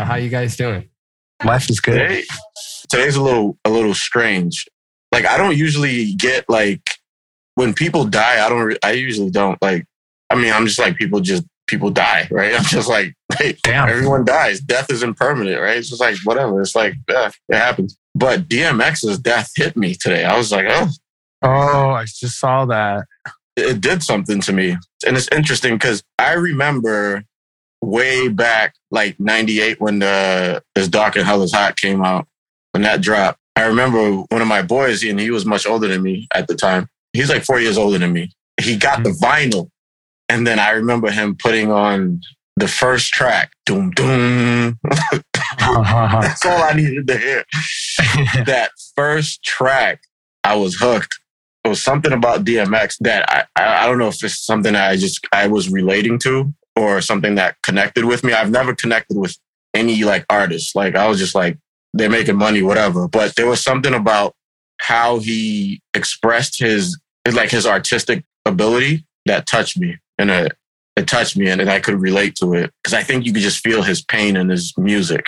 So how you guys doing? Life is good. Today, today's a little a little strange. Like I don't usually get like when people die. I don't. I usually don't like. I mean, I'm just like people just people die, right? I'm just like, hey, Damn. everyone dies. Death is impermanent, right? It's just like whatever. It's like yeah, it happens. But DMX's death hit me today. I was like, oh, Oh, I just saw that. it did something to me. And it's interesting because I remember way back, like 98, when the It's Dark and Hell is Hot came out, when that dropped. I remember one of my boys, and he was much older than me at the time. He's like four years older than me. He got the mm-hmm. vinyl. And then I remember him putting on the first track, Doom Doom. Uh-huh. That's all I needed to hear. that first track, I was hooked. It was something about DMX that I, I, I don't know if it's something I just I was relating to or something that connected with me. I've never connected with any like artist. Like I was just like they're making money, whatever. But there was something about how he expressed his like his artistic ability that touched me and it, it touched me and, and I could relate to it because I think you could just feel his pain in his music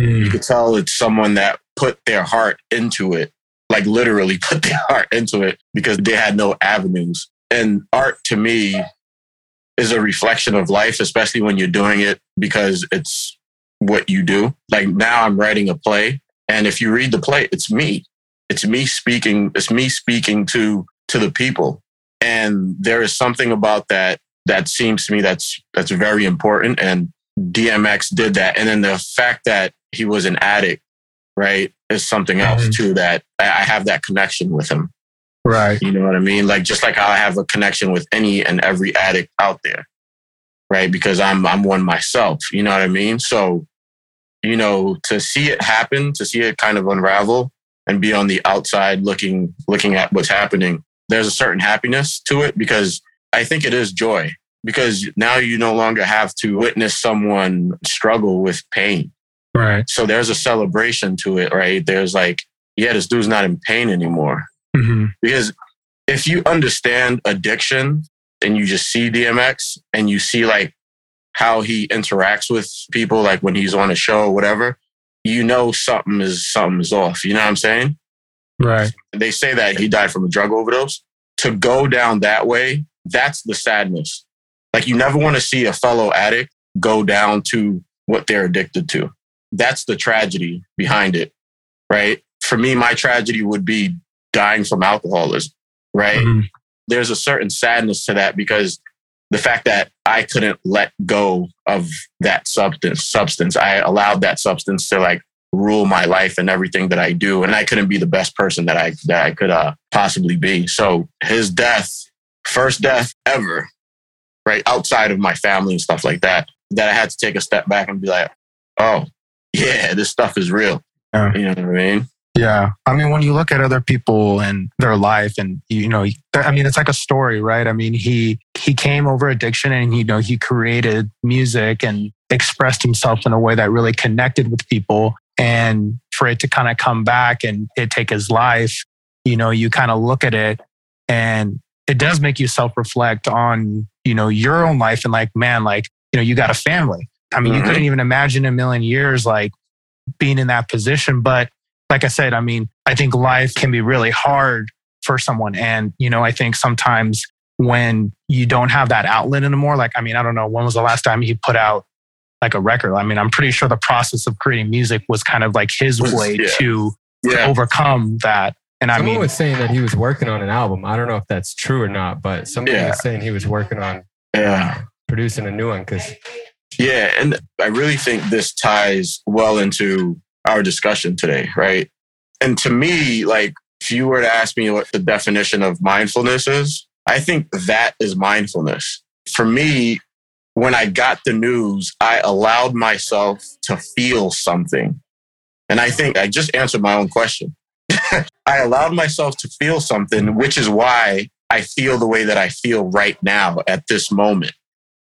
you mm. could tell it's someone that put their heart into it, like literally put their heart into it because they had no avenues. And art to me is a reflection of life, especially when you're doing it because it's what you do. Like now I'm writing a play. And if you read the play, it's me. It's me speaking. It's me speaking to, to the people. And there is something about that that seems to me that's, that's very important. And DMX did that. And then the fact that he was an addict, right, is something else Mhm. too that I have that connection with him. Right. You know what I mean? Like just like I have a connection with any and every addict out there, right? Because I'm I'm one myself. You know what I mean? So, you know, to see it happen, to see it kind of unravel and be on the outside looking looking at what's happening, there's a certain happiness to it because I think it is joy because now you no longer have to witness someone struggle with pain. Right. So there's a celebration to it, right? There's like, yeah, this dude's not in pain anymore. Hmm Because if you understand addiction and you just see DMX and you see like how he interacts with people, like when he's on a show or whatever, you know something is something is off. You know what I'm saying? Right. They say that he died from a drug overdose. To go down that way, that's the sadness. Like you never want to see a fellow addict go down to what they're addicted to. That's the tragedy behind it, right? For me, my tragedy would be dying from alcoholism, right? Mhm. There's a certain sadness to that because the fact that I couldn't let go of that substance, substance, I allowed that substance to like rule my life and everything that I do, and I couldn't be the best person that I that I could uh, possibly be. So his death, first death ever, right outside of my family and stuff like that, that I had to take a step back and be like, oh yeah, this stuff is real. You know what I mean? Yeah. I mean, when you look at other people and their life and, you know, I mean, it's like a story, right? I mean, he, he came over addiction and, you know, he created music and expressed himself in a way that really connected with people. And for it to kind of come back and it take his life, you know, you kind of look at it and it does make you self reflect on, you know, your own life and like, man, like, you know, you got a family. I mean, you Mhm. couldn't even imagine a million years, like being in that position. But like I said, I mean, I think life can be really hard for someone. And, you know, I think sometimes when you don't have that outlet anymore, like, I mean, I don't know, when was the last time he put out like a record? I mean, I'm pretty sure the process of creating music was kind of like his Was- way yeah. to Yeah. overcome that. And I mean Someone was saying that he was working on an album. I don't know if that's true or not, but somebody Yeah. was saying he was working on Yeah. producing a new one because Yeah, and I really think this ties well into our discussion today, right? And to me, like, if you were to ask me what the definition of mindfulness is, I think that is mindfulness. For me, when I got the news, I allowed myself to feel something. And I think I just answered my own question. I allowed myself to feel something, which is why I feel the way that I feel right now at this moment.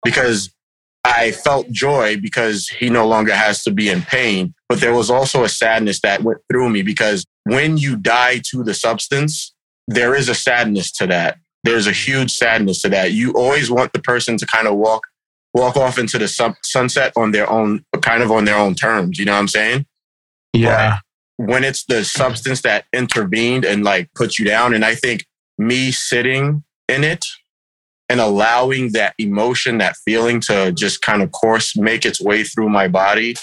Because I felt joy because he no longer has to be in pain. But there was also a sadness that went through me because when you die to the substance, there is a sadness to that. There's a huge sadness to that. You always want the person to kind of walk walk off into the sun- sunset on their own, kind of on their own terms. You know what I'm saying? Yeah. But when it's the substance that intervened and like put you down, and I think me sitting in it and allowing that emotion, that feeling to just kind of course make its way through my body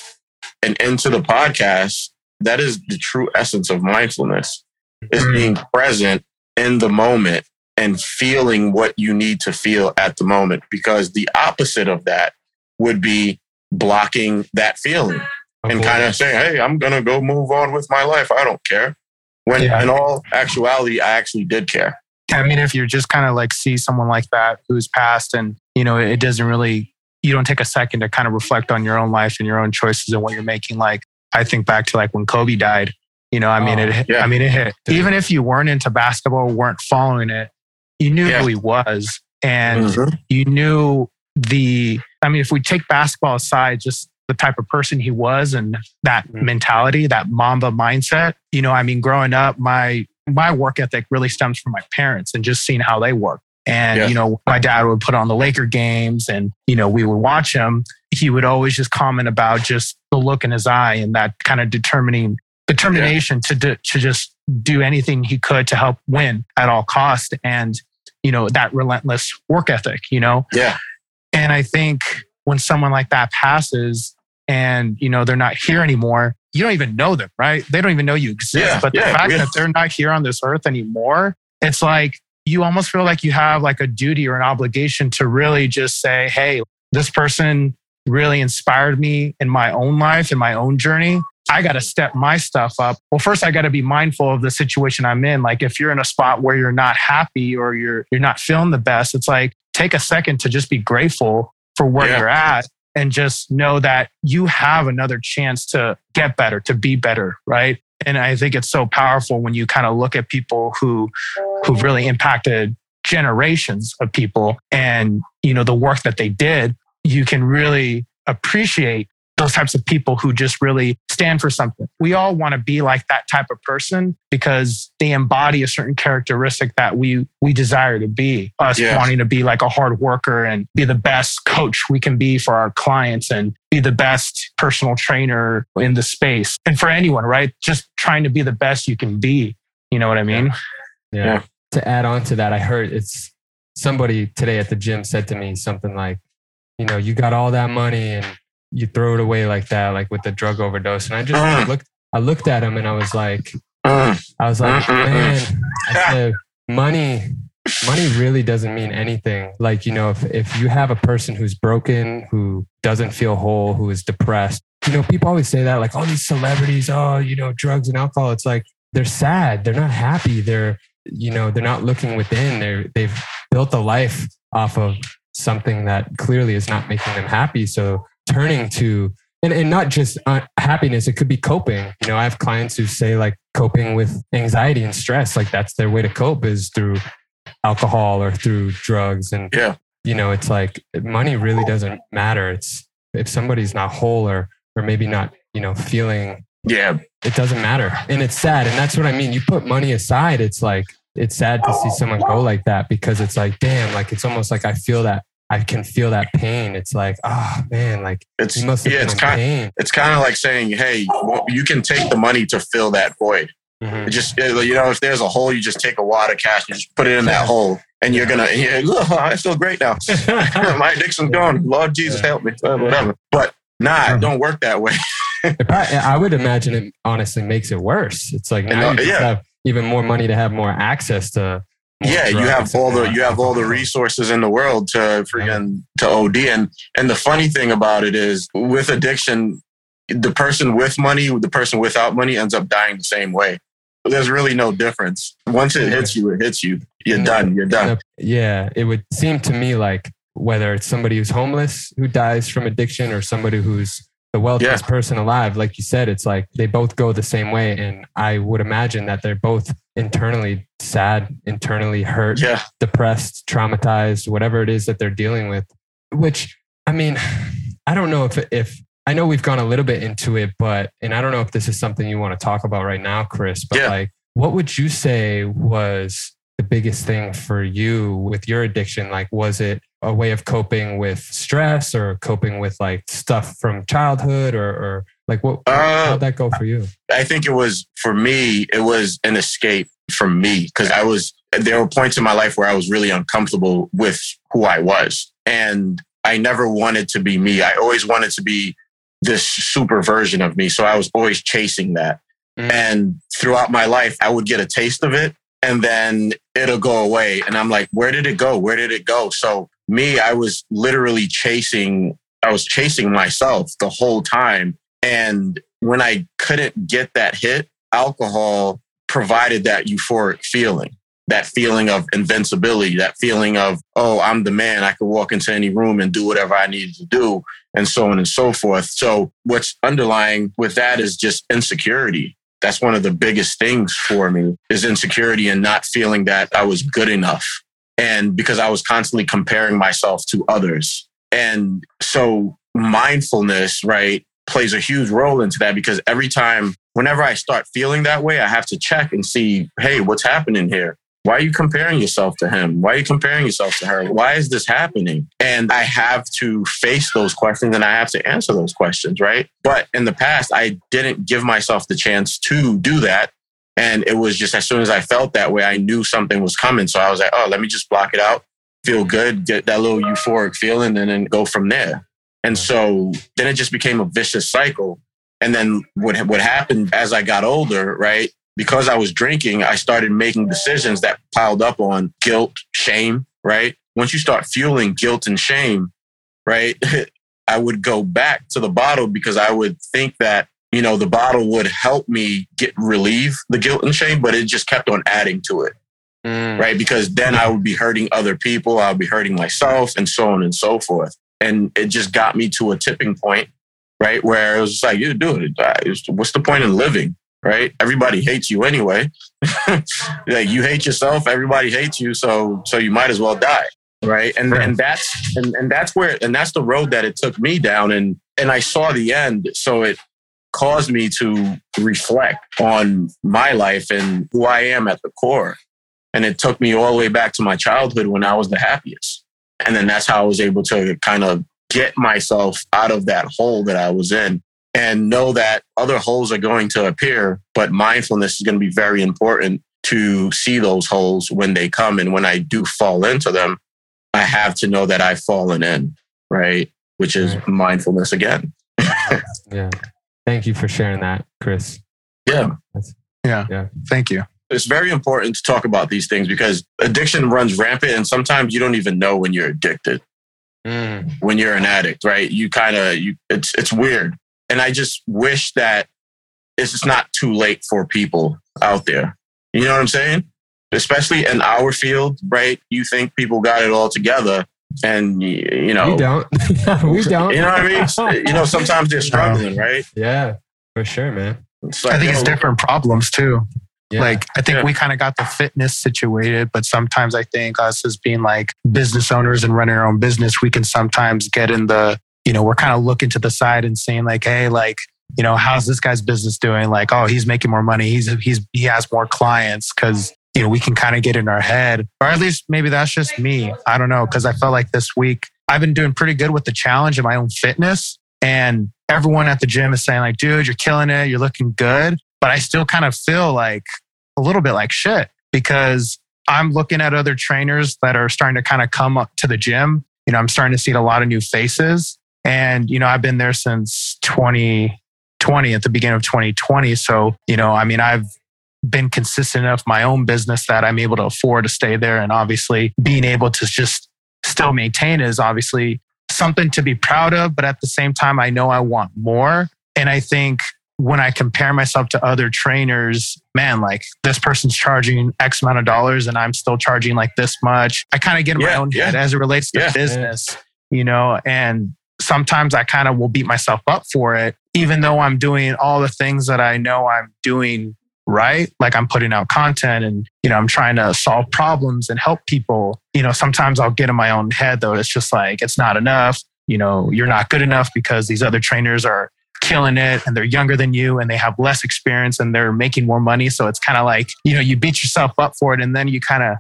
and into the podcast, that is the true essence of mindfulness is Mhm. being present in the moment and feeling what you need to feel at the moment because the opposite of that would be blocking that feeling and kind of saying hey i'm going to go move on with my life i don't care when Yeah. in all actuality i actually did care I mean, if you're just kind of like see someone like that who's passed and, you know, it doesn't really, you don't take a second to kind of reflect on your own life and your own choices and what you're making. Like, I think back to like when Kobe died, you know, I mean, Oh, it, yeah. I mean, it hit. Dude. Even if you weren't into basketball, weren't following it, you knew Yeah. who he was. And Mhm. you knew the, I mean, if we take basketball aside, just the type of person he was and that Mm-hmm. Mhm. mentality, that Mamba mindset, you know, I mean, growing up, my, my work ethic really stems from my parents and just seeing how they work. And, Yeah. you know, my dad would put on the Laker games and, you know, we would watch him. He would always just comment about just the look in his eye and that kind of determining determination to, do, to just do anything he could to help win at all cost. And, you know, that relentless work ethic, you know? yeah And I think when someone like that passes and, you know, they're not here anymore, you don't even know them, right? They don't even know you exist. Yeah, but the yeah, fact yeah. that they're not here on this earth anymore, it's like you almost feel like you have like a duty or an obligation to really just say, hey, this person really inspired me in my own life, in my own journey. I got to step my stuff up. Well, first I got to be mindful of the situation I'm in. Like if you're in a spot where you're not happy or you're you're not feeling the best, it's like take a second to just be grateful for where Yeah. you're at and just know that you have another chance to get better, to be better, right? And I think it's so powerful when you kind of look at people who who've really impacted generations of people and you know the work that they did, you can really appreciate those types of people who just really stand for something. We all want to be like that type of person because they embody a certain characteristic that we we desire to be. Us Yes. wanting to be like a hard worker and be the best coach we can be for our clients and be the best personal trainer in the space. And for anyone, right? Just trying to be the best you can be. You know what I mean? Yeah. Yeah. To add on to that, I heard it's somebody today at the gym said to me something like, you know, you got all that money and you throw it away like that, like with the drug overdose. And I just Mm. looked, I looked at him and I was like, Mm, I was like, Mm-mm-mm. man, I said, money, money really doesn't mean anything. Like, you know, if, if you have a person who's broken, who doesn't feel whole, who is depressed, you know, people always say that, like, all these celebrities, oh, you know, drugs and alcohol. It's like, they're sad. They're not happy. They're, you know, they're not looking within. They're, they've built a life off of something that clearly is not making them happy. So turning to, and, and not just uh, happiness, it could be coping. You know, I have clients who say like coping with anxiety and stress, like that's their way to cope is through alcohol or through drugs. And, Yeah. you know, it's like money really doesn't matter. It's if somebody's not whole or, or maybe not, you know, feeling yeah it doesn't matter. And it's sad. And that's what I mean. You put money aside, it's like, it's sad to see someone go like that because it's like, damn, like it's almost like I feel that, I can feel that pain. It's like, oh man, like it's you must have yeah it's kind pain. it's kind of like saying hey well, you can take the money to fill that void Mhm. It just you know if there's a hole you just take a wad of cash and just put it in that hole and you're gonna you're, "Look, I feel great now my addiction's gone lord jesus help me whatever but nah it don't work that way probably- I would imagine it honestly makes it worse. It's like now uh, you yeah. have even more money to have more access to. Yeah you have all the you have all the resources in the world to freaking to od and and the funny thing about it is with addiction the person with money the person without money ends up dying the same way. There's really no difference. Once it hits you it hits you. You're done. You're done. Yeah, it would seem to me like whether it's somebody who's homeless who dies from addiction or somebody who's the wealthiest person alive, like you said, it's like they both go the same way. And I would imagine that they're both internally sad, internally hurt, yeah depressed, traumatized, whatever it is that they're dealing with. Which, I mean, I don't know if, if, I know we've gone a little bit into it, but, and I don't know if this is something you want to talk about right now, Chris, but Yeah. like, what would you say was the biggest thing for you with your addiction? Like, was it a way of coping with stress or coping with like stuff from childhood or, or like what Uh, how'd that go for you? I think it was for me, it was an escape from me because I was, there were points in my life where I was really uncomfortable with who I was. And I never wanted to be me. I always wanted to be this super version of me. So I was always chasing that. Mm. And throughout my life, I would get a taste of it and then it'll go away. And I'm like, where did it go? Where did it go? So me, I was literally chasing, I was chasing myself the whole time. And when I couldn't get that hit, alcohol provided that euphoric feeling, that feeling of invincibility, that feeling of, oh, I'm the man. I can walk into any room and do whatever I needed to do, and so on and so forth. So, what's underlying with that is just insecurity. That's one of the biggest things for me is insecurity and not feeling that I was good enough. And because I was constantly comparing myself to others. And so mindfulness, right, plays a huge role into that because every time, whenever I start feeling that way, I have to check and see, hey, what's happening here? Why are you comparing yourself to him? Why are you comparing yourself to her? Why is this happening? And I have to face those questions and I have to answer those questions, right? But in the past, I didn't give myself the chance to do that. And it was just as soon as I felt that way, I knew something was coming. So I was like, oh, let me just block it out, feel good, get that little euphoric feeling, and then go from there. And so then it just became a vicious cycle. And then what what happened as I got older, right? Because I was drinking, I started making decisions that piled up on guilt, shame, right? Once you start fueling guilt and shame, right? I would go back to the bottle because I would think that, you know, the bottle would help me get relieve the guilt and shame, but it just kept on adding to it, mm. right? Because then I would be hurting other people, I would be hurting myself, and so on and so forth. And it just got me to a tipping point, right? Where it was like, you do it. Uh, what's the point in living? Right? Everybody hates you anyway. like you hate yourself, everybody hates you, so so you might as well die. Right. And Right. and that's and, and that's where and that's the road that it took me down and and I saw the end. So it caused me to reflect on my life and who I am at the core. And it took me all the way back to my childhood when I was the happiest. And then that's how I was able to kind of get myself out of that hole that I was in and know that other holes are going to appear, but mindfulness is going to be very important to see those holes when they come. And when I do fall into them, I have to know that I've fallen in, right? Which is Right. mindfulness again. Yeah. Thank you for sharing that, Chris. Yeah. Yeah. yeah. Thank you. It's very important to talk about these things because addiction runs rampant and sometimes you don't even know when you're addicted. Mm. when you're an addict, right? You kind of you it's it's weird. And I just wish that it's just not too late for people out there. You know what I'm saying? Especially in our field, right? You think people got it all together and you know We don't. we don't. You know what I mean? You know, sometimes they're struggling, right? Yeah, for sure, man. It's I think it's yo, different problems too. Yeah. Like I think Yeah. we kind of got the fitness situated, but sometimes I think us as being like business owners and running our own business, we can sometimes get in the, you know, we're kind of looking to the side and saying like, hey, like, you know, how's this guy's business doing? Like, oh, he's making more money. He's he's he has more clients because you know we can kind of get in our head, or at least maybe that's just me. I don't know because I felt like this week I've been doing pretty good with the challenge of my own fitness, and everyone at the gym is saying like, dude, you're killing it. You're looking good but I still kind of feel like a little bit like shit because I'm looking at other trainers that are starting to kind of come up to the gym. You know, I'm starting to see a lot of new faces. And, you know, I've been there since 2020 at the beginning of 2020. So, you know, I mean, I've been consistent enough my own business that I'm able to afford to stay there. And obviously being able to just still maintain is obviously something to be proud of. But at the same time, I know I want more. And I think when I compare myself to other trainers, man, like this person's charging X amount of dollars and I'm still charging like this much. I kind of get in my own yeah. head as it relates to Yeah. business, you know, and sometimes I kind of will beat myself up for it, even though I'm doing all the things that I know I'm doing right. Like I'm putting out content and, you know, I'm trying to solve problems and help people. You know, sometimes I'll get in my own head though. It's just like, it's not enough. You know, you're not good enough because these other trainers are killing it and they're younger than you and they have less experience and they're making more money. So it's kind of like, you know, you beat yourself up for it and then you kind of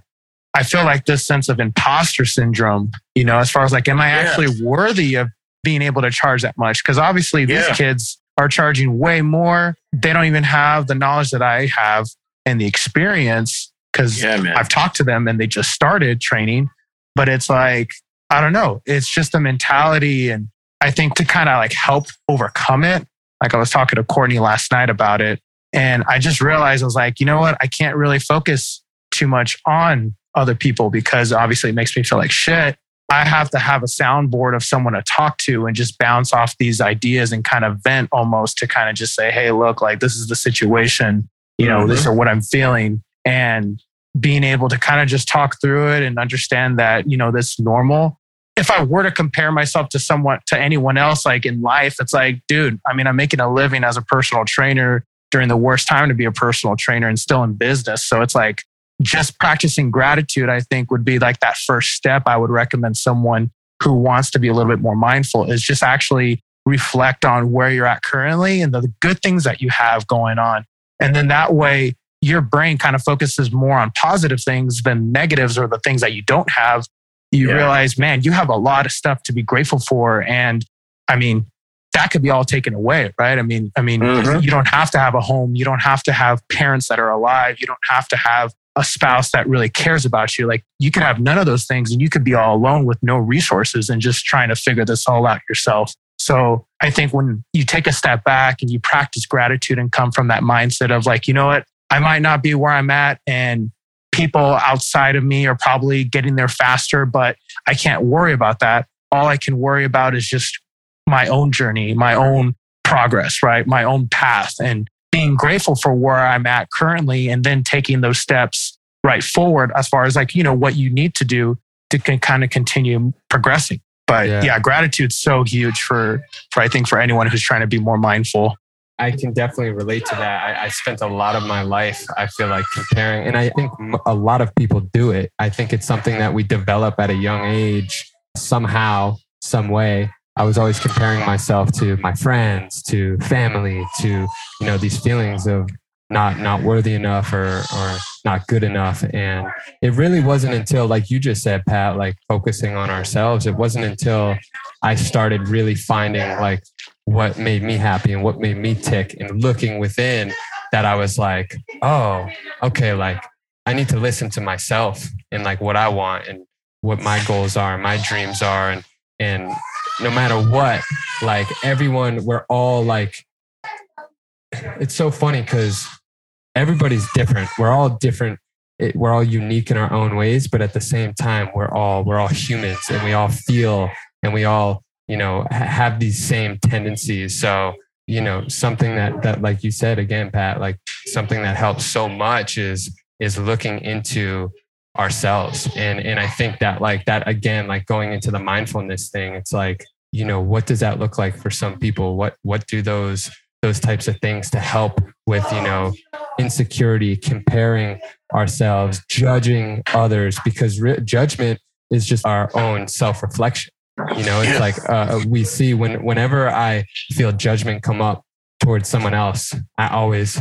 I feel like this sense of imposter syndrome, you know, as far as like, am I Yeah. actually worthy of being able to charge that much? Because obviously these Yeah. kids are charging way more. They don't even have the knowledge that I have and the experience because Yeah. I've talked to them and they just started training. But it's like, I don't know. It's just a mentality. And I think to kind of like help overcome it, like I was talking to Courtney last night about it. And I just realized I was like, you know what? I can't really focus too much on other people because obviously it makes me feel like shit. I have to have a soundboard of someone to talk to and just bounce off these ideas and kind of vent almost to kind of just say, hey, look, like this is the situation, you know, this mm-hmm. is what I'm feeling. And being able to kind of just talk through it and understand that, you know, that's normal. If I were to compare myself to someone, to anyone else, like in life, it's like, dude, I mean, I'm making a living as a personal trainer during the worst time to be a personal trainer and still in business. So it's like, just practicing gratitude, I think, would be like that first step I would recommend someone who wants to be a little bit more mindful is just actually reflect on where you're at currently and the good things that you have going on. And then that way, your brain kind of focuses more on positive things than negatives or the things that you don't have. You Yeah. realize, man, you have a lot of stuff to be grateful for. And I mean, that could be all taken away, right? I mean, I mean, Mhm. you don't have to have a home. You don't have to have parents that are alive. You don't have to have a spouse that really cares about you. Like you could have none of those things and you could be all alone with no resources and just trying to figure this all out yourself. So I think when you take a step back and you practice gratitude and come from that mindset of like, you know what, I might not be where I'm at and people outside of me are probably getting there faster, but I can't worry about that. All I can worry about is just my own journey, my own progress, right? My own path and being grateful for where I'm at currently and then taking those steps right forward as far as like, you know, what you need to do to can kind of continue progressing. But Yeah. yeah, gratitude's so huge for, for I think for anyone who's trying to be more mindful. I can definitely relate to that. I, I spent a lot of my life, I feel like, comparing, and I think a lot of people do it. I think it's something that we develop at a young age somehow, some way. I was always comparing myself to my friends, to family, to you know these feelings of not not worthy enough or or not good enough. And it really wasn't until, like you just said, Pat, like focusing on ourselves. It wasn't until I started really finding like what made me happy and what made me tick and looking within that I was like, oh, okay, like I need to listen to myself and like what I want and what my goals are, my dreams are, and and no matter what, like everyone, we're all like, it's so funny because everybody's different. We're all different. It, we're all unique in our own ways, but at the same time, we're all we're all humans, and we all feel, and we all you know ha- have these same tendencies. So you know something that that like you said again, Pat, like something that helps so much is is looking into ourselves. And and i think that like that again like going into the mindfulness thing it's like you know what does that look like for some people? What what do those those types of things to help with you know insecurity comparing ourselves judging others? Because re- judgment is just our own self-reflection. You know it's like uh, we see when whenever i feel judgment come up towards someone else i always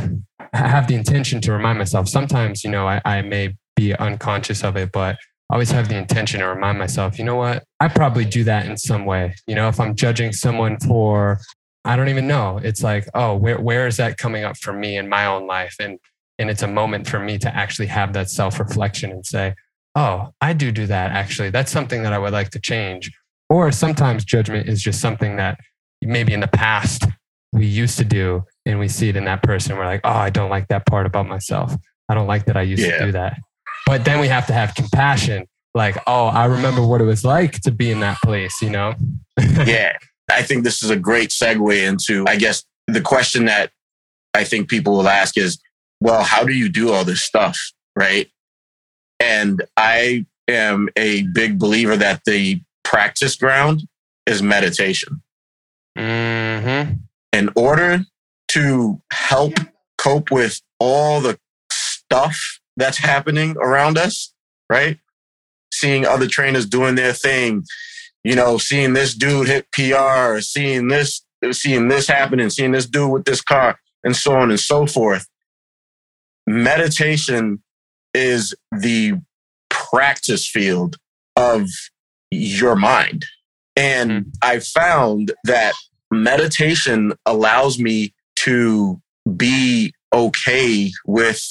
have the intention to remind myself. Sometimes you know i, I may be unconscious of it but I always have the intention to remind myself, you know what? I probably do that in some way. You know, if I'm judging someone for, I don't even know. It's like, oh, where where is that coming up for me in my own life? And and it's a moment for me to actually have that self reflection and say, oh, I do do that. Actually, that's something that I would like to change. Or sometimes judgment is just something that maybe in the past we used to do, and we see it in that person. We're like, oh, I don't like that part about myself. I don't like that I used Yeah. to do that. But then we have to have compassion. Like, oh, I remember what it was like to be in that place, you know? yeah, I think this is a great segue into, I guess, the question that I think people will ask is, well, how do you do all this stuff? Right. And I am a big believer that the practice ground is meditation. Mm-hmm. In order to help cope with all the stuff that's happening around us, right? Seeing other trainers doing their thing, you know, seeing this dude hit PR, seeing this, seeing this happening, seeing this dude with this car, and so on and so forth. Meditation is the practice field of your mind. And mm-hmm. I found that meditation allows me to be okay with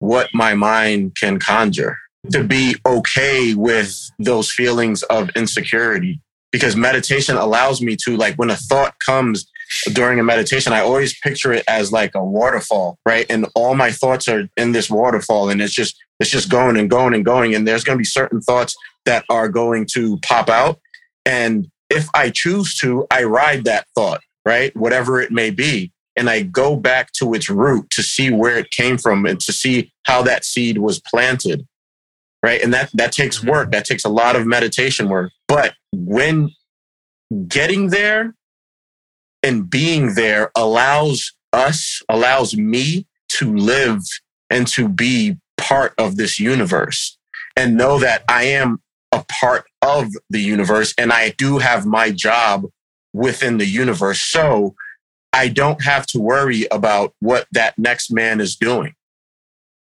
what my mind can conjure, to be okay with those feelings of insecurity. Because meditation allows me to, like, when a thought comes during a meditation, I always picture it as like a waterfall, right? And all my thoughts are in this waterfall and it's just, it's just going and going and going. And there's going to be certain thoughts that are going to pop out. And if I choose to, I ride that thought, right? Whatever it may be. And I go back to its root to see where it came from and to see how that seed was planted. Right. And that, that takes mm-hmm. work. That takes a lot of meditation work. But when getting there and being there allows us, allows me to live and to be part of this universe and know that I am a part of the universe and I do have my job within the universe. So I don't have to worry about what that next man is doing.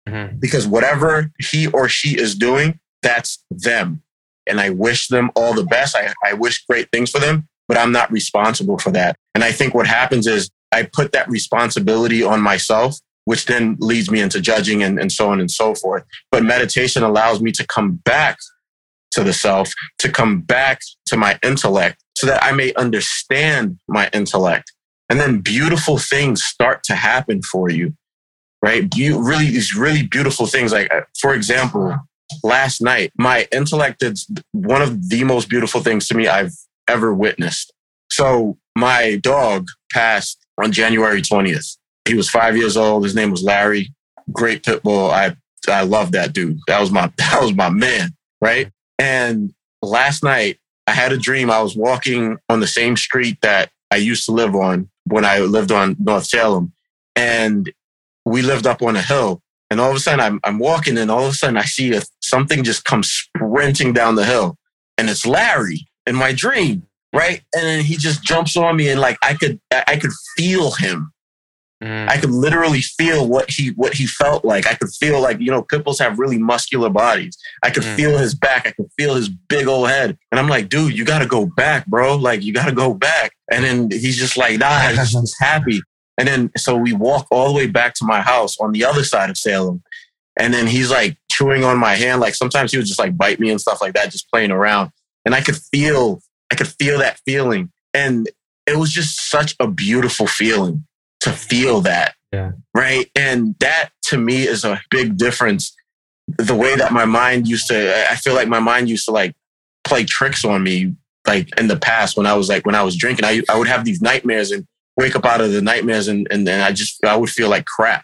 Mm-hmm. Because whatever he or she is doing, that's them. And I wish them all the best. I, I wish great things for them, but I'm not responsible for that. And I think what happens is I put that responsibility on myself, which then leads me into judging and, and so on and so forth. But meditation allows me to come back to the self, to come back to my intellect so that I may understand my intellect. And then beautiful things start to happen for you, right? You really, these really beautiful things. Like, uh, for example, last night, my intellect did one of the most beautiful things to me I've ever witnessed. So my dog passed on January 20th. He was five years old. His name was Larry. Great pit bull. I I love that dude. That was my that was my man, right? And last night I had a dream. I was walking on the same street that I used to live on when I lived on North Salem. And we lived up on a hill. And all of a sudden I'm, I'm walking and all of a sudden I see a, something just come sprinting down the hill. And it's Larry in my dream. Right. And then he just jumps on me and like I could, I could feel him Mm. I could literally feel what he what he felt like. I could feel like you know pitbulls have really muscular bodies. I could mm. feel his back. I could feel his big old head. And I'm like, dude, you got to go back, bro. Like you got to go back. And then he's just like, nah, he's just happy. And then so we walk all the way back to my house on the other side of Salem. And then he's like chewing on my hand. Like sometimes he would just like bite me and stuff like that, just playing around. And I could feel, I could feel that feeling. And it was just such a beautiful feeling to feel that. Yeah. Right. And that to me is a big difference. The way that my mind used to, I feel like my mind used to like play tricks on me, like in the past when I was like, when I was drinking, I, I would have these nightmares and wake up out of the nightmares and, and then I just, I would feel like crap.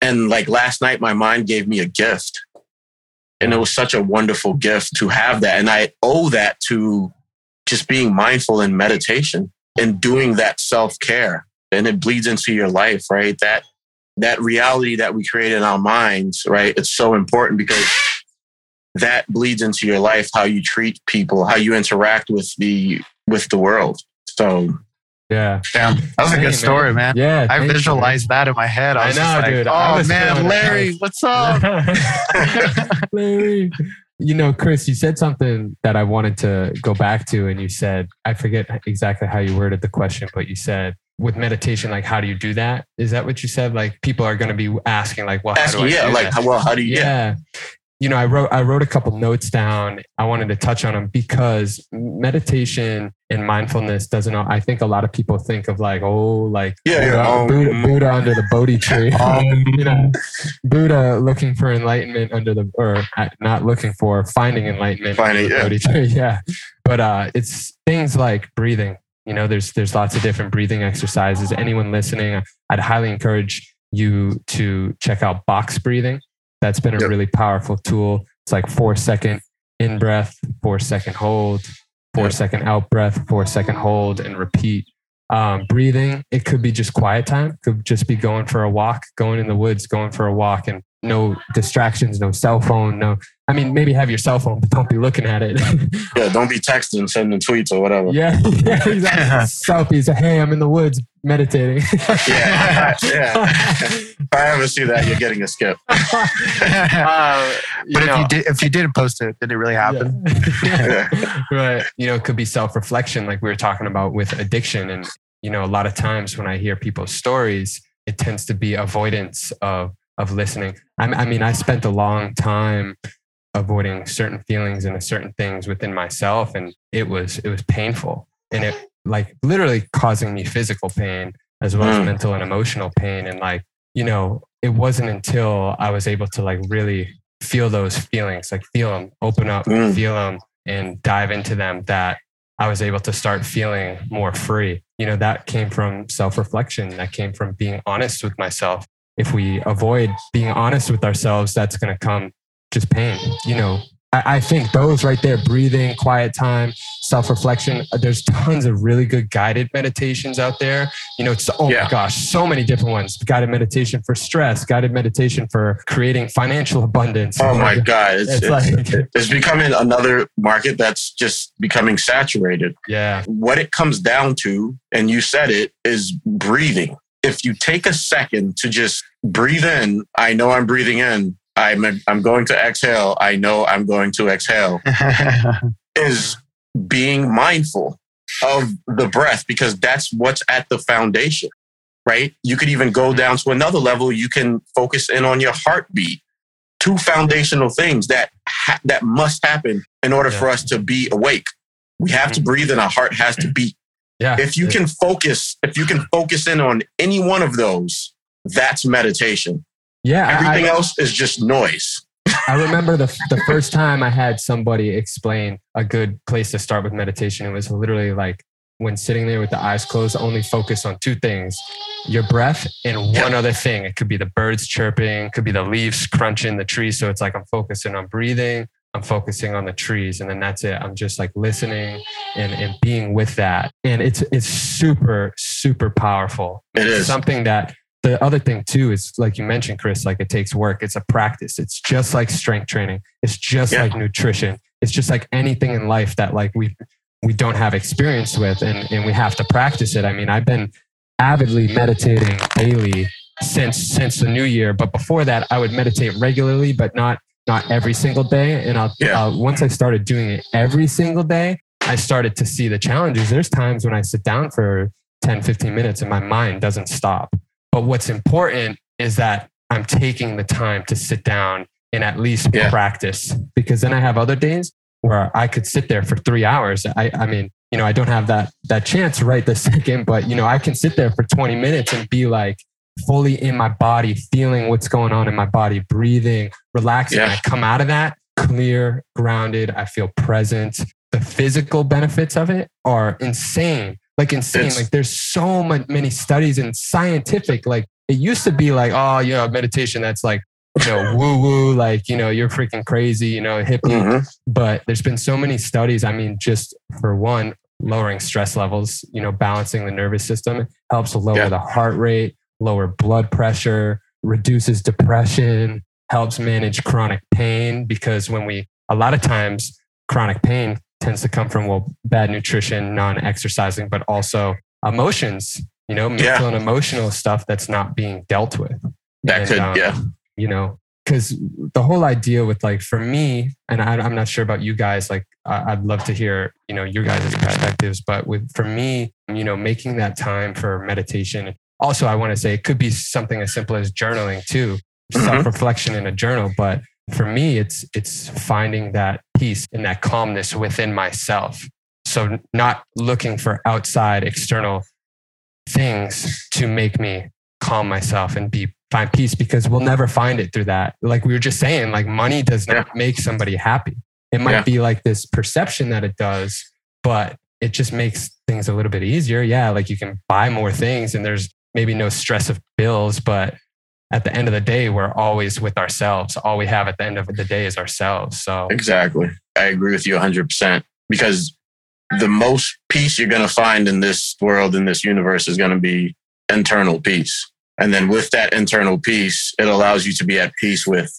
And like last night, my mind gave me a gift. And it was such a wonderful gift to have that. And I owe that to just being mindful in meditation and doing that self care and it bleeds into your life, right? That that reality that we create in our minds, right? It's so important because that bleeds into your life, how you treat people, how you interact with the with the world. So yeah. Damn. That was a good story, man. Yeah. I visualized you, that in my head. I, I know, like, dude. Oh man, Larry, what's up? Larry. You know, Chris, you said something that I wanted to go back to, and you said, I forget exactly how you worded the question, but you said with meditation, like how do you do that? Is that what you said? Like people are going to be asking, like, well, asking, yeah, like, how, well, how do you? Yeah. You know, I wrote I wrote a couple notes down. I wanted to touch on them because meditation and mindfulness doesn't. I think a lot of people think of like, oh, like yeah, Buddha, um, Buddha, Buddha under the Bodhi tree. um, you know, Buddha looking for enlightenment under the, or uh, not looking for finding enlightenment. Finding, yeah. Bodhi tree. Yeah, but uh, it's things like breathing you know, there's there's lots of different breathing exercises. Anyone listening, I'd highly encourage you to check out box breathing. That's been a yep. really powerful tool. It's like four second in breath, four second hold, four yep. second out breath, four second hold, and repeat. Um, breathing, it could be just quiet time, could just be going for a walk, going in the woods, going for a walk, and no distractions, no cell phone, no. I mean, maybe have your cell phone, but don't be looking at it. Yeah, don't be texting, sending tweets or whatever. yeah, yeah, exactly. Selfies. Hey, I'm in the woods meditating. Yeah, yeah. if I ever see that, you're getting a skip. Uh, you But if you did, if you did post it, did it really happen? Yeah. right. You know, it could be self reflection, like we were talking about with addiction. And, you know, a lot of times when I hear people's stories, it tends to be avoidance of, of listening. I, I mean, I spent a long time avoiding certain feelings and certain things within myself. And it was, it was painful. And it like literally causing me physical pain as well as Mm. mental and emotional pain. And like, you know, it wasn't until I was able to like really feel those feelings, like feel them, open up, Mm. feel them, and dive into them that I was able to start feeling more free. You know, that came from self reflection, that came from being honest with myself. If we avoid being honest with ourselves, that's going to come just pain. You know, I, I think those right there, breathing, quiet time, self reflection, there's tons of really good guided meditations out there. You know, it's, oh Yeah. my gosh, so many different ones guided meditation for stress, guided meditation for creating financial abundance. Oh my God. It's, It's it's, like- it's becoming another market that's just becoming saturated. Yeah. What it comes down to, and you said it, is breathing. If you take a second to just breathe in, I know I'm breathing in. I'm, I'm going to exhale. I know I'm going to exhale. is being mindful of the breath because that's what's at the foundation, right? You could even go down to another level. You can focus in on your heartbeat. Two foundational things that ha- that must happen in order Yeah. for us to be awake. We have to mm-hmm. breathe and our heart has to beat. Yeah. If you can focus, if you can focus in on any one of those, that's meditation. yeah. Everything I, else is just noise. I remember the the first time I had somebody explain a good place to start with meditation. It was literally like when sitting there with the eyes closed, only focus on two things: your breath and one other thing. It could be the birds chirping, could be the leaves crunching the tree. So it's like I'm focusing on breathing, I'm focusing on the trees, and then that's it. I'm just like listening and and being with that, and it's it's super super powerful. It is. something that the other thing too is like you mentioned chris like it takes work it's a practice it's just like strength training it's just Yeah. like nutrition it's just like anything in life that like we we don't have experience with and and we have to practice it i mean i've been avidly meditating daily since since the new year but before that i would meditate regularly but not not every single day and i'll Yeah. uh, once i started doing it every single day i started to see the challenges there's times when i sit down for 10 15 minutes and my mind doesn't stop but what's important is that I'm taking the time to sit down and at least Yeah. practice because then I have other days where I could sit there for three hours. I, I mean, you know, I don't have that that chance right this second, but you know, I can sit there for 20 minutes and be like fully in my body, feeling what's going on in my body, breathing, relaxing. Yeah. I come out of that clear, grounded. I feel present. The physical benefits of it are insane like insane. It's- like there's so much, many studies and scientific. Like it used to be like, oh, you know, meditation. That's like, you know, woo woo. Like you know, you're freaking crazy. You know, hippie. Mhm. But there's been so many studies. I mean, just for one, lowering stress levels. You know, balancing the nervous system helps lower Yeah. the heart rate, lower blood pressure, reduces depression, helps manage chronic pain because when we a lot of times chronic pain tends to come from well bad nutrition non-exercising but also emotions you know mental Yeah. and emotional stuff that's not being dealt with That And, could, um, yeah. you know because the whole idea with like for me and I, i'm not sure about you guys like I- i'd love to hear you know your guys' perspectives but with for me you know making that time for meditation also i want to say it could be something as simple as journaling too Mhm. self-reflection in a journal but for me it's it's finding that peace and that calmness within myself. So not looking for outside external things to make me calm myself and be find peace because we'll never find it through that. Like we were just saying like money does not make somebody happy. It might Yeah. be like this perception that it does but it just makes things a little bit easier. Yeah like you can buy more things and there's maybe no stress of bills but at the end of the day we're always with ourselves all we have at the end of the day is ourselves so Exactly. I agree with you 100% because the most peace you're going to find in this world, in this universe, is going to be internal peace. And then with that internal peace, it allows you to be at peace with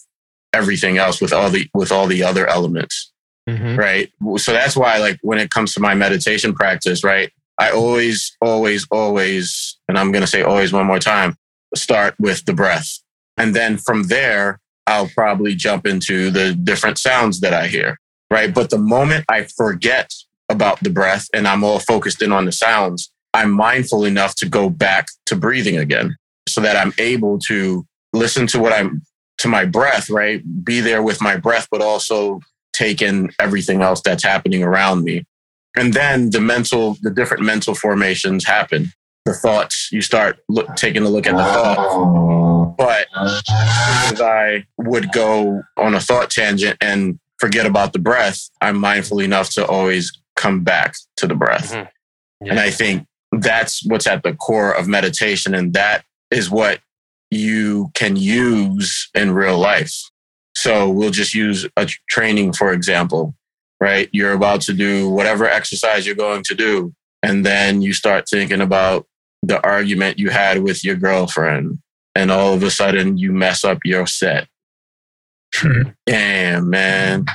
everything else, with all the with all the other elements. Mhm. Right. So that's why, like, when it comes to my meditation practice, right, I always, always, always, and I'm going to say always one more time, start with the breath. And then from there, I'll probably jump into the different sounds that I hear. Right. But the moment I forget about the breath and I'm all focused in on the sounds, I'm mindful enough to go back to breathing again so that I'm able to listen to what I'm to my breath, right? Be there with my breath, but also take in everything else that's happening around me. And then the mental, the different mental formations happen. The thoughts, you start look, taking a look at the thoughts. But as I would go on a thought tangent and forget about the breath, I'm mindful enough to always come back to the breath. Mhm. And I think that's what's at the core of meditation. And that is what you can use in real life. So we'll just use a training, for example, right? You're about to do whatever exercise you're going to do. And then you start thinking about the argument you had with your girlfriend. And all of a sudden you mess up your set. Damn, man.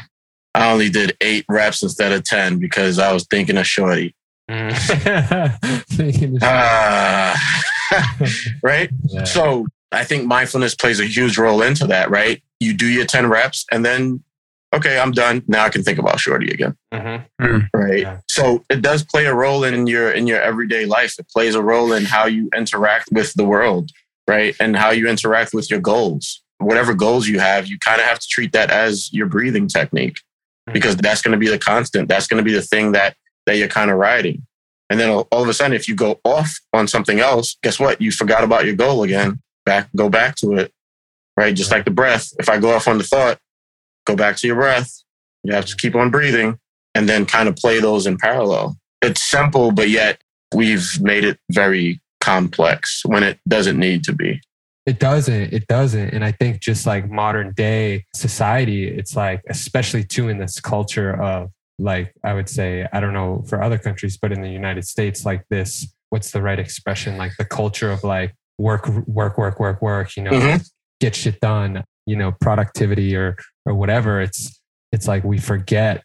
I only did eight reps instead of 10 because I was thinking of Shorty. Mm. Thinking of- Ah. right? Yeah. So I think mindfulness plays a huge role into that, right? You do your 10 reps and then, okay, I'm done. Now I can think about Shorty again. Mhm. Right. Yeah. So it does play a role in your in your everyday life. It plays a role in how you interact with the world, right? And how you interact with your goals. Whatever goals you have, you kind of have to treat that as your breathing technique hmm. because that's going to be the constant. That's going to be the thing that that you're kind of riding. And then all all of a sudden, if you go off on something else, guess what? You forgot about your goal again. Back, go back to it, right? Just hmm. like the breath. If I go off on the thought, go back to your breath. You have to keep on breathing and then kind of play those in parallel. It's simple, but yet we've made it very complex when it doesn't need to be. It doesn't. It doesn't. And I think just like modern day society, it's like, especially too in this culture of like, I would say, I don't know for other countries, but in the United States, like this, what's the right expression? Like the culture of like work, work, work, work, work, you know, Mhm. get shit done, you know, productivity or, or whatever. It's, it's like we forget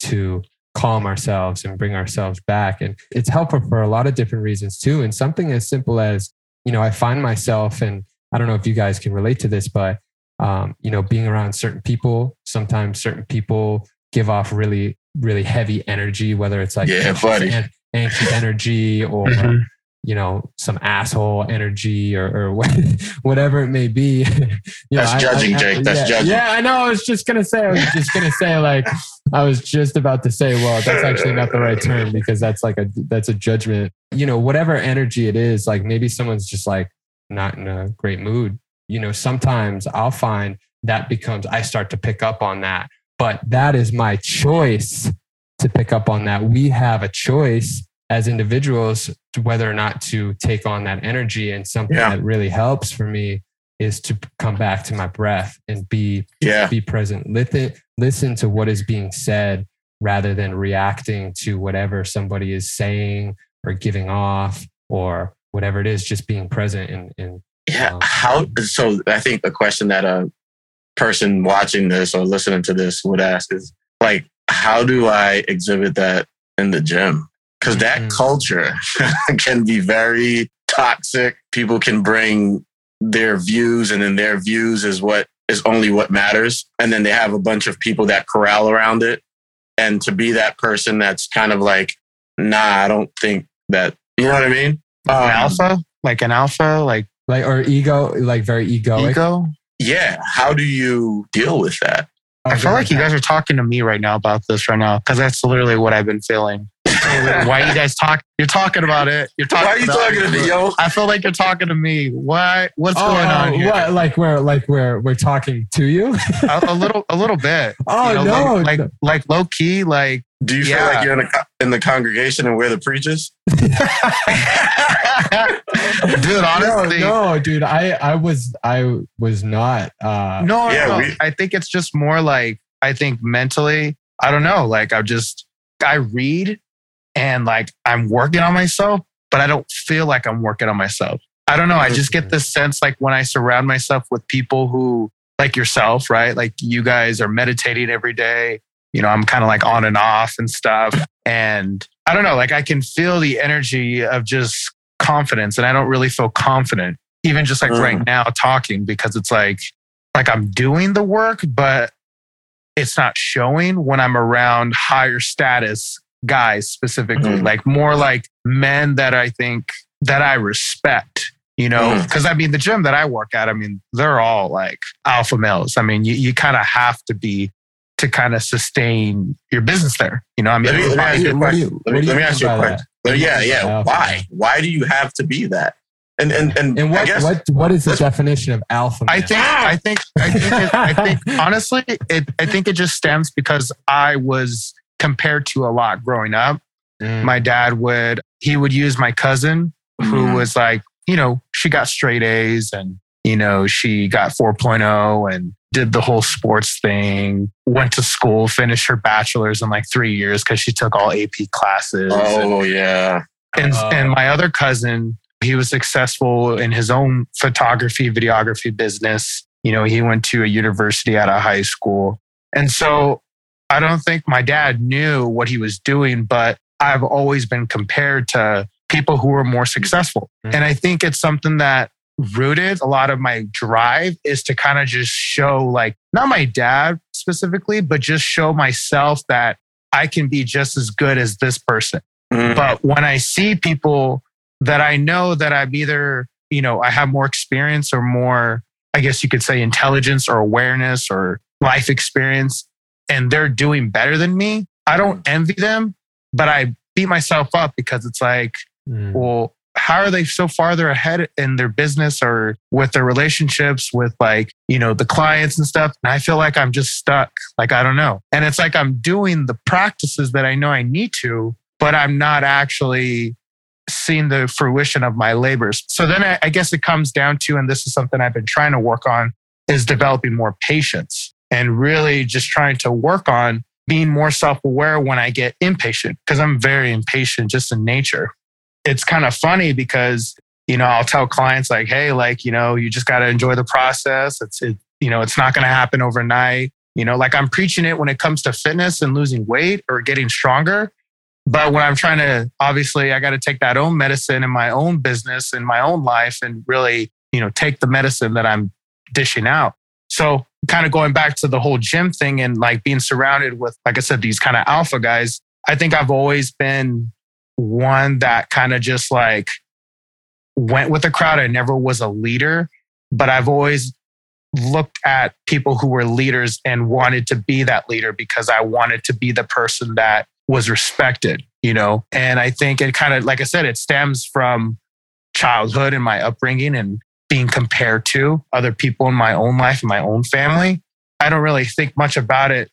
to calm ourselves and bring ourselves back. And it's helpful for a lot of different reasons too. And something as simple as, you know, I find myself, and I don't know if you guys can relate to this, but, um, you know, being around certain people, sometimes certain people give off really, really heavy energy, whether it's like Yeah, anxious, an- anxious energy or, Mhm. You know, some asshole energy or, or whatever it may be. You That's judging, Jake. That's yeah, judging. Yeah, I know. I was just gonna say. I was just gonna say. Like, I was just about to say. Well, that's actually not the right term because that's like a that's a judgment. You know, whatever energy it is. Like maybe someone's just like not in a great mood. You know, sometimes I'll find that becomes I start to pick up on that, but that is my choice to pick up on that. We have a choice as individuals whether or not to take on that energy. And something Yeah. that really helps for me is to come back to my breath and be Yeah. be present. Listen, listen to what is being said rather than reacting to whatever somebody is saying or giving off or whatever it is. Just being present and, and Yeah. Um, How? So I think the question that a person watching this or listening to this would ask is like, how do I exhibit that in the gym? Because that Mhm. culture can be very toxic. People can bring their views, and then their views is what is only what matters. And then they have a bunch of people that corral around it. And to be that person that's kind of like, nah, I don't think that, you know what I mean? An Um, alpha, like an alpha, like like or ego, like very egoic. ego. yeah how do you deal with that I feel like you guys are talking to me right now about this right now because that's literally what I've been feeling. Why are you guys talk? You're talking about it. You're talking. why are you about talking to me yo I feel like you're talking to me. Why? What's Oh, going on oh, here? what? Like we're like we're we're talking to you? A, a little, a little bit. Oh You know, no! like, like, like low key, like do you feel like you're in, a, in the congregation and we're the preachers dude. Honestly, no, no, dude. I I was I was not. uh No, Yeah, no. we- I think it's just more like I think mentally. I don't know. Like I just I read and like I'm working on myself, but I don't feel like I'm working on myself. I don't know. I just get this sense like when I surround myself with people who, like yourself, right? Like you guys are meditating every day. You know, I'm kind of like on and off and stuff. And I don't know, like I can feel the energy of just confidence. And I don't really feel confident, even just like Mm. right now talking, because it's like, like I'm doing the work, but it's not showing when I'm around higher status guys specifically, Mm. like more like men that I think that I respect, you know, Mm. because I mean, the gym that I work at, I mean, they're all like alpha males. I mean, you, you kind of have to be to kind of sustain your business there. You know, I mean, Let me, let me ask you a you- question. Let me, let me ask you a question. that? Let me- yeah, What do you mean by yeah. alpha Why? Why do you have to be that? And and and, And I what guess what what is the definition of alpha? I think, I think, I think, it, I think, honestly, it, I think it just stems because I was compared to a lot growing up. Mm. My dad would, he would use my cousin who Mhm. was like, you know, she got straight A's and, you know, she got 4.0 and did the whole sports thing, went to school, finished her bachelor's in like three years because she took all AP classes. Oh yeah. And, Oh. and my other cousin, he was successful in his own photography, videography business. You know, he went to a university out of high school. And so I don't think my dad knew what he was doing, but I've always been compared to people who were more successful. Mm. And I think it's something that rooted a lot of my drive is to kind of just show, like, not my dad specifically, but just show myself that I can be just as good as this person. Mhm. But when I see people that I know that I'm either, you know, I have more experience or more, I guess you could say intelligence or awareness or life experience, and they're doing better than me, I don't envy them, but I beat myself up because it's like, Mm. well, how are they so farther ahead in their business or with their relationships with like, you know, the clients and stuff? And I feel like I'm just stuck. Like, I don't know. And it's like I'm doing the practices that I know I need to, but I'm not actually seeing the fruition of my labors. So then I, I guess it comes down to, and this is something I've been trying to work on, is developing more patience and really just trying to work on being more self aware when I get impatient because I'm very impatient just in nature. It's kind of funny because, you know, I'll tell clients like, hey, like, you know, you just got to enjoy the process. It's, it, you know, it's not going to happen overnight. You know, like I'm preaching it when it comes to fitness and losing weight or getting stronger. But when I'm trying to, obviously, I got to take that own medicine in my own business, in my own life, and really, you know, take the medicine that I'm dishing out. So, kind of going back to the whole gym thing and like being surrounded with, like I said, these kind of alpha guys, I think I've always been one that kind of just like went with the crowd. I never was a leader, but I've always looked at people who were leaders and wanted to be that leader because I wanted to be the person that was respected, you know? And I think it kind of, like I said, it stems from childhood and my upbringing and being compared to other people in my own life, in my own family. I don't really think much about it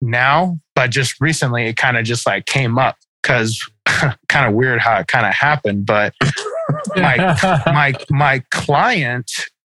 now, but just recently it kind of just like came up because kind of weird how it kind of happened. But my my my client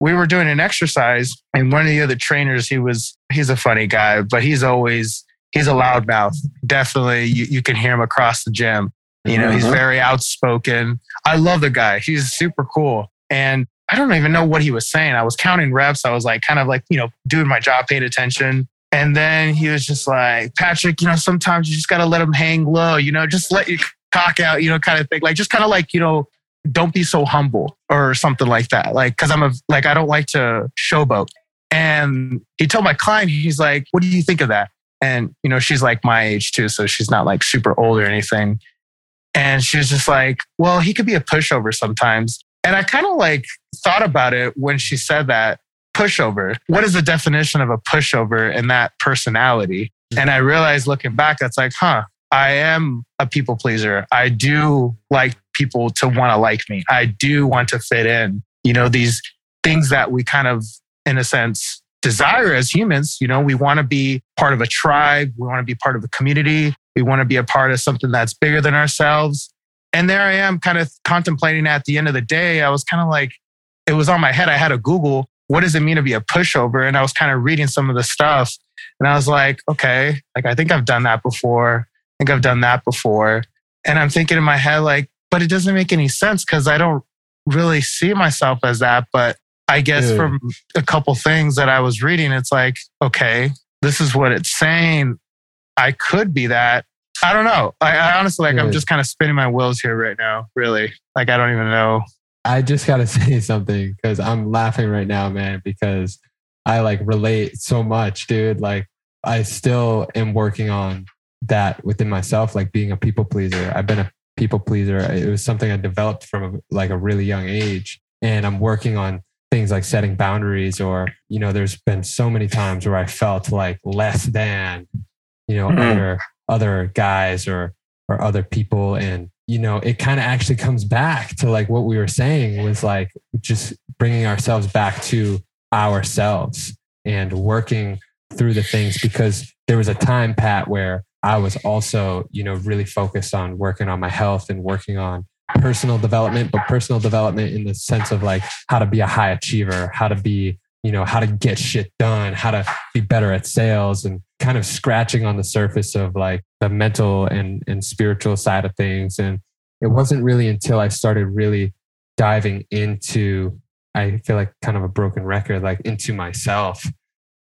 we were doing an exercise and one of the other trainers he was he's a funny guy but he's always he's a loudmouth definitely you, you can hear him across the gym you know he's Mhm. very outspoken i love the guy he's super cool and i don't even know what he was saying i was counting reps i was like kind of like you know doing my job paying attention and then he was just like patrick you know sometimes you just got to let him hang low you know just let your cock out you know kind of thing like just kind of like you know don't be so humble or something like that. Like, cause I'm a, like, I don't like to showboat. And he told my client, he's like, what do you think of that? And, you know, she's like my age too. So she's not like super old or anything. And she was just like, well, he could be a pushover sometimes. And I kind of like thought about it when she said that pushover. What is the definition of a pushover in that personality? Mm-hmm. And I realized looking back, that's like, huh, I am a people pleaser. I do like people to want to like me. I do want to fit in. You know, these things that we kind of, in a sense, desire as humans. You know, we want to be part of a tribe. We want to be part of a community. We want to be a part of something that's bigger than ourselves. And there I am kind of contemplating at the end of the day. I was kind of like, it was on my head. I had to Google, what does it mean to be a pushover? And I was kind of reading some of the stuff. And I was like, okay, like I think I've done that before. I think I've done that before. And I'm thinking in my head, like, but it doesn't make any sense because I don't really see myself as that, but I guess Dude. from a couple things that I was reading, it's like, okay, this is what it's saying. I could be that. I don't know. I, I honestly, like, I'm just kind of spinning my wheels here right now. Really, like, I don't even know. I just gotta say something because I'm laughing right now, man, because I like relate so much, dude. Like I still am working on that within myself, like being a people pleaser. I've been a people pleaser. It was something I developed from a, like a really young age. And I'm working on things like setting boundaries or, you know, there's been so many times where I felt like less than, you know, Mhm. other other guys or or other people. And you know it kind of actually comes back to like what we were saying was like just bringing ourselves back to ourselves and working through the things. Because there was a time pat where i was also you know really focused on working on my health and working on personal development but personal development in the sense of like how to be a high achiever how to be you know how to get shit done how to be better at sales and kind of scratching on the surface of like the mental and and spiritual side of things. And it wasn't really until i started really diving into i feel like kind of a broken record like into myself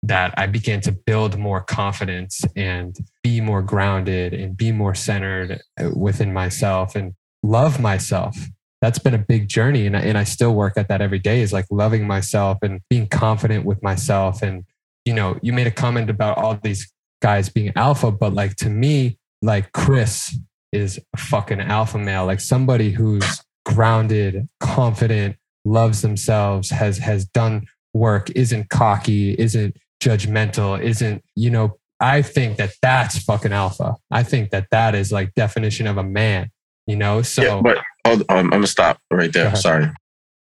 that i began to build more confidence and be more grounded and be more centered uh, within myself and love myself that's been a big journey and I, and I still work at that every day is like loving myself and being confident with myself. And you know you made a comment about all these guys being alpha but like to me like chris is a fucking alpha male. Like somebody who's grounded confident loves themselves has has done work isn't cocky isn't judgmental isn't you know i think that that's fucking alpha. I think that that is like definition of a man you know? So yeah, but hold, um, I'm gonna stop right there. Sorry.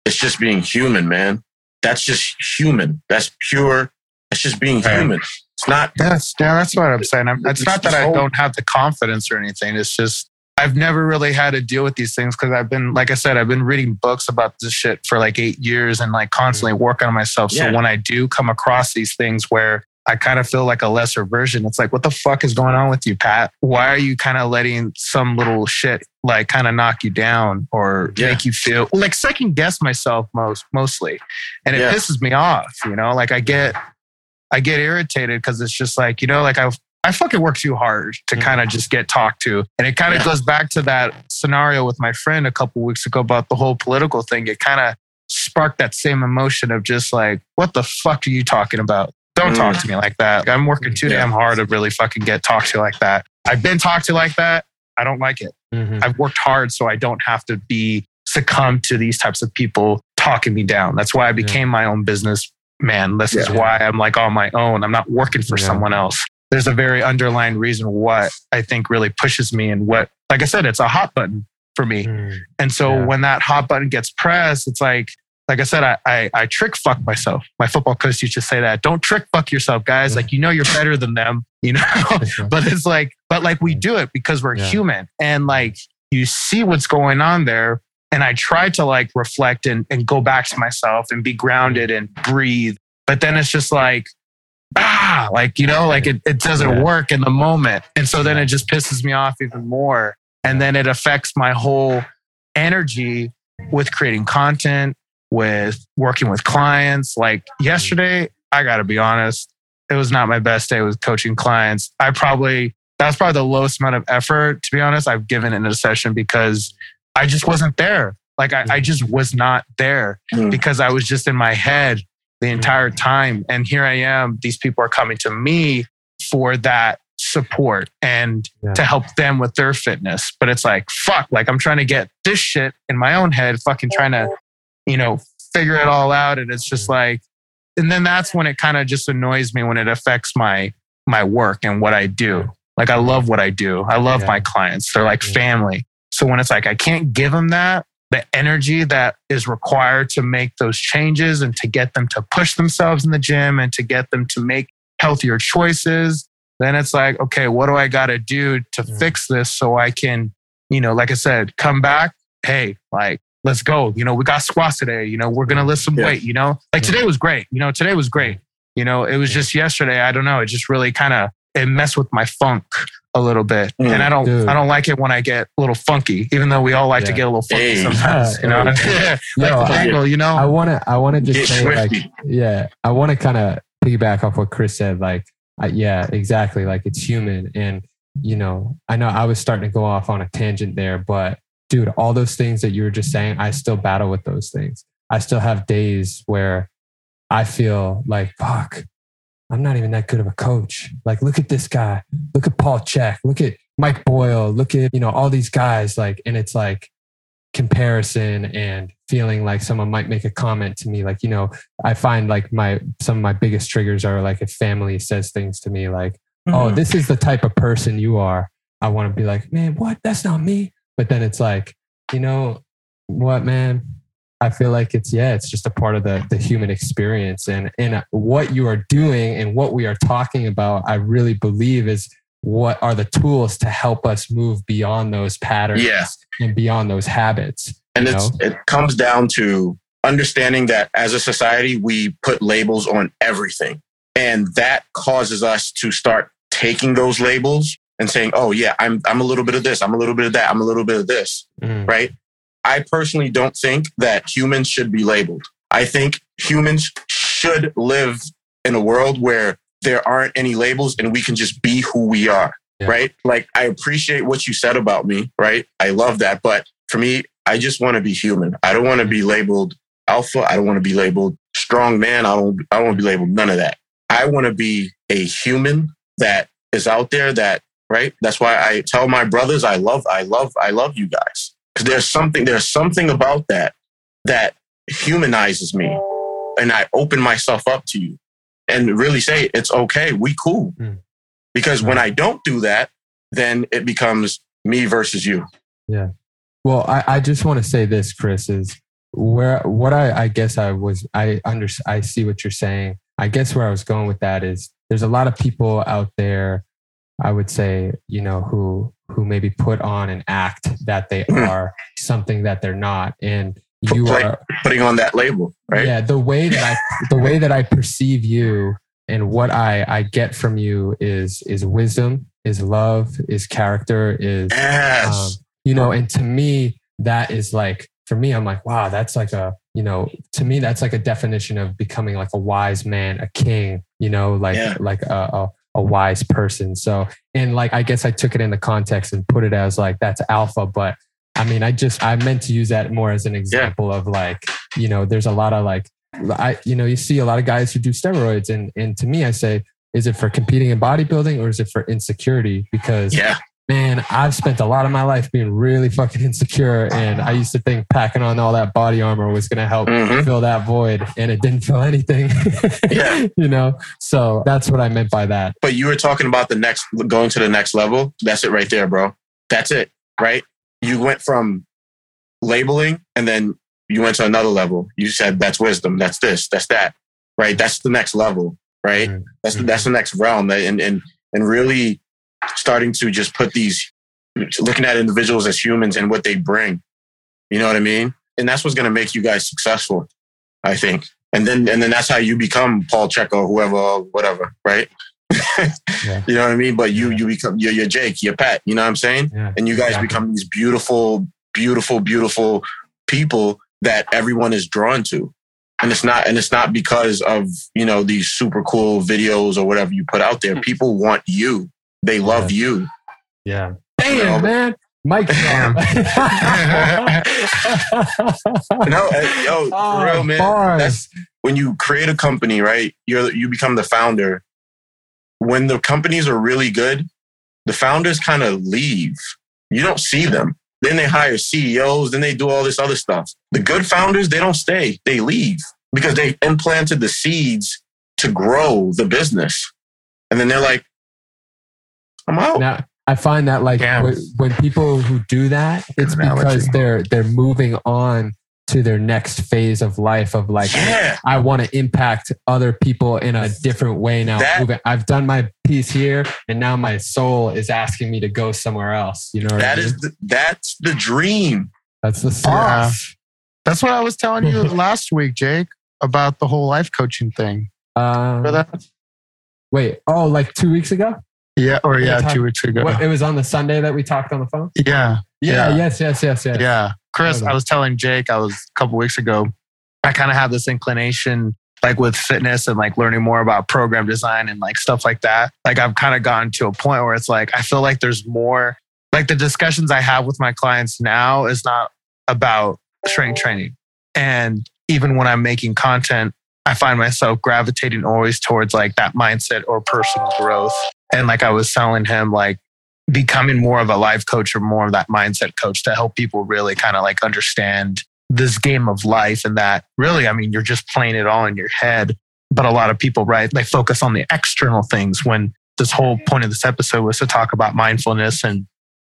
It's just being human, man. That's just human. That's pure. That's just being Right. human. It's not. That's yeah, that's what I'm saying. I'm, it's It's not that I don't have the confidence or anything. It's just I've never really had to deal with these things because I've been, like I said, I've been reading books about this shit for like eight years and like constantly working on myself. So when I do come across these things where I kind of feel like a lesser version, it's like, what the fuck is going on with you, Pat? Why are you kind of letting some little shit like kind of knock you down or Yeah. make you feel like second guess myself most mostly, and it Yeah. pisses me off. You know, like I get I get irritated because it's just like, you know, like I I fucking work too hard to Mhm. kind of just get talked to. And it kind of Yeah. goes back to that scenario with my friend a couple weeks ago about the whole political thing. It kind of sparked that same emotion of just like, what the fuck are you talking about? Don't talk to me like that. I'm working too Yeah. damn hard to really fucking get talked to like that. I've been talked to like that. I don't like it. Mhm. I've worked hard so I don't have to be succumb to these types of people talking me down. That's why I became my own business man. This is why I'm like on my own. I'm not working for Yeah. someone else. There's a very underlying reason what I think really pushes me and what, like I said, it's a hot button for me. Mm. And so Yeah. when that hot button gets pressed, it's like, like I said, I, I, I trick fuck myself. My football coach used to say that. Don't trick fuck yourself, guys. Yeah. Like, you know, you're better than them, you know? but it's like, but like we do it because we're Yeah. human and like you see what's going on there. And I try to like reflect and, and go back to myself and be grounded and breathe. But then it's just like, ah, like, you know, like it, it doesn't Yeah. work in the moment. And so then it just pisses me off even more. And then it affects my whole energy with creating content, with working with clients. Like yesterday, I got to be honest, it was not my best day with coaching clients. I probably, that's probably the lowest amount of effort, to be honest, I've given in a session because I just wasn't there. Like I, I just was not there Mm. because I was just in my head the entire time. And here I am. These people are coming to me for that support and Yeah. to help them with their fitness. But it's like, fuck, like I'm trying to get this shit in my own head, fucking trying to, you know, figure it all out. And it's just mm-hmm. like, and then that's when it kind of just annoys me when it affects my my work and what I do. Like I love what I do. I love Yeah. my clients. They're like family. So when it's like I can't give them that, the energy that is required to make those changes and to get them to push themselves in the gym and to get them to make healthier choices, then it's like, okay, what do I got to do to Yeah. fix this so I can, you know, like I said, come back. Hey, like, let's go. You know, we got squats today. You know, we're going to lift some Yeah. weight. You know, like Yeah. today was great. You know, today was great. You know, it was just yesterday. I don't know. It just really kind of, it messed with my funk a little bit, Mm, and I don't dude. I don't like it when I get a little funky, even though we all like to get a little funky sometimes. You know, like angle, you know. I want to. I want to just Get say like, yeah, I want to kind of piggyback off what Chris said. Like, yeah, exactly. Like it's human, and you know, I know I was starting to go off on a tangent there, but dude, all those things that you were just saying, I still battle with those things. I still have days where I feel like, fuck, I'm not even that good of a coach. Like, look at this guy. Look at Paul Chek. Look at Mike Boyle. Look at, you know, all these guys. Like, and it's like comparison and feeling like someone might make a comment to me. Like, you know, I find like my, some of my biggest triggers are like if family says things to me like, oh, Mhm. this is the type of person you are. I want to be like, man, what? That's not me. But then it's like, you know what, man? I feel like it's yeah, it's just a part of the the human experience, and and what you are doing and what we are talking about. I really believe is what are the tools to help us move beyond those patterns Yeah. and beyond those habits. And it's, know? it comes down to understanding that as a society, we put labels on everything. And that causes us to start taking those labels and saying, oh, yeah, I'm, I'm a little bit of this, I'm a little bit of that, I'm a little bit of this, Mm, right? I personally don't think that humans should be labeled. I think humans should live in a world where there aren't any labels and we can just be who we are, Yeah. right? Like, I appreciate what you said about me, right? I love that. But for me, I just want to be human. I don't want to be labeled alpha. I don't want to be labeled strong man. I don't, I don't want to be labeled none of that. I want to be a human that is out there that, right? That's why I tell my brothers, I love, I love, I love you guys. Cause there's something, there's something about that that humanizes me. And I open myself up to you and really say, it's okay. We cool. Mm. Because when I don't do that, then it becomes me versus you. Yeah. Well, I, I just want to say this, Chris, is where what I, I guess I was I under I see what you're saying. I guess where I was going with that is there's a lot of people out there, I would say, you know, who who maybe put on an act that they Mhm. are something that they're not. And you are Putting on that label, right? yeah, the way that I the way that I perceive you and what I I get from you is is wisdom, is love, is character, is Yes. um, you know and to me that is like for me i'm like wow that's like a you know to me that's like a definition of becoming like a wise man a king you know like Yeah. like a, a, a wise person. So and like i guess i took it in the context and put it as like that's alpha but i mean i just i meant to use that more as an example of like you know there's a lot of like i you know you see a lot of guys who do steroids and and to me i say is it for competing in bodybuilding or is it for insecurity? Because yeah. Man, I've spent a lot of my life being really fucking insecure. And I used to think packing on all that body armor was going to help Mhm. fill that void. And it didn't fill anything. Yeah. you know? So that's what I meant by that. But you were talking about the next, going to the next level. That's it right there, bro. That's it, right? You went from labeling and then you went to another level. You said that's wisdom, that's this, that's that, right? That's the next level, right? Mhm. That's that's the next realm, and and and really starting to just put these, looking at individuals as humans and what they bring. You know what I mean? And that's what's going to make you guys successful, I think. And then and then that's how you become Paul Chek or whoever, whatever, right? Yeah. You know what I mean? But you you become you're, you're Jake, you're Pat. You know what I'm saying? Yeah. and you guys Exactly. become these beautiful, beautiful, beautiful people that everyone is drawn to. And it's not, and it's not because of you know these super cool videos or whatever you put out there. Hmm. People want you. They love you. Yeah. You know, Damn, man. Mike. Damn. no, uh, yo, Oh, for real, man. bars. That's when you create a company, right? You're you become the founder. When the companies are really good, the founders kind of leave. You don't see them. Then they hire CEOs. Then they do all this other stuff. The good founders, they don't stay. They leave because they implanted the seeds to grow the business. And then they're like, I'm out. now I find that like Yeah. when, when people who do that, it's analogy. because they're they're moving on to their next phase of life of like yeah. I want to impact other people in a different way now. That- I've done my piece here, and now my soul is asking me to go somewhere else. You know, what I mean? is the, that's the dream. that's the Yeah. That's what I was telling you last week, Jake, about the whole life coaching thing. Uh, Remember that? wait, oh, like two weeks ago? Yeah, or yeah, talked- two weeks ago. What, it was on the Sunday that we talked on the phone. Yeah, Yeah. Yeah. Yes. Yes. Yes. Yes. yeah. Chris, Okay. I was telling Jake, I was a couple weeks ago, I kind of have this inclination like with fitness and like learning more about program design and like stuff like that. Like I've kind of gotten to a point where it's like I feel like there's more like the discussions I have with my clients now is not about strength training. And even when I'm making content, I find myself gravitating always towards like that mindset or personal growth. And like I was telling him, like becoming more of a life coach or more of that mindset coach to help people really kind of like understand this game of life and that really, I mean, you're just playing it all in your head. But a lot of people, right, they focus on the external things when this whole point of this episode was to talk about mindfulness and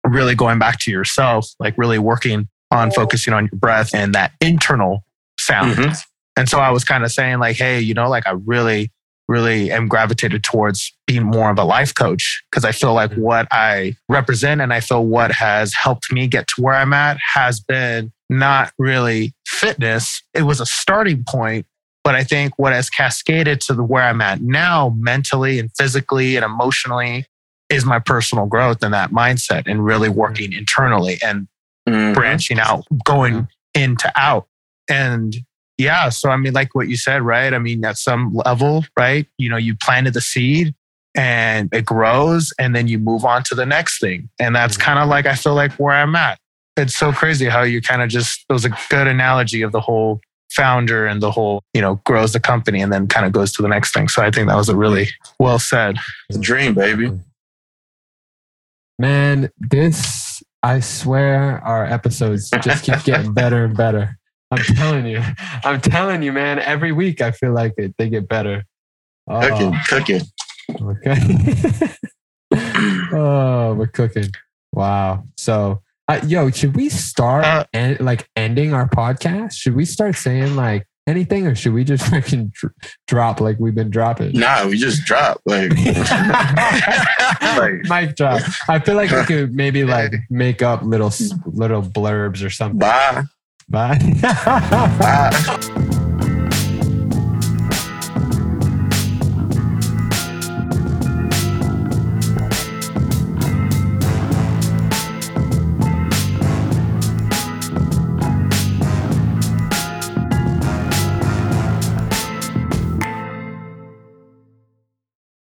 really going back to yourself, like really working on focusing on your breath and that internal sound. Mhm. And so I was kind of saying, like, hey, you know, like I really, really am gravitated towards being more of a life coach because I feel like mm-hmm. what I represent and I feel what has helped me get to where I'm at has been not really fitness. It was a starting point. But I think what has cascaded to the where I'm at now, mentally and physically and emotionally, is my personal growth and that mindset and really mm-hmm. working internally and Mhm. branching out, going mm-hmm. into out. And yeah, so I mean, like what you said, right? I mean, at some level, right? You know, you planted the seed and it grows and then you move on to the next thing. And that's Mhm. kind of like, I feel like where I'm at. It's so crazy how you kind of just, it was a good analogy of the whole founder and the whole, you know, grows the company and then kind of goes to the next thing. So I think that was a really well said. It's a dream, baby. Man, this I swear our episodes just keep getting better and better. I'm telling you. I'm telling you, man. Every week I feel like it, they get better. Cooking, Oh, cooking. okay. oh, we're cooking. Wow. So, uh, yo, should we start Uh, and like ending our podcast? Should we start saying like anything, or should we just freaking dr- drop like we've been dropping? Nah, we just drop Like, Like- Mic drop. I feel like we could maybe like make up little little blurbs or something. bye. Bye. Bye.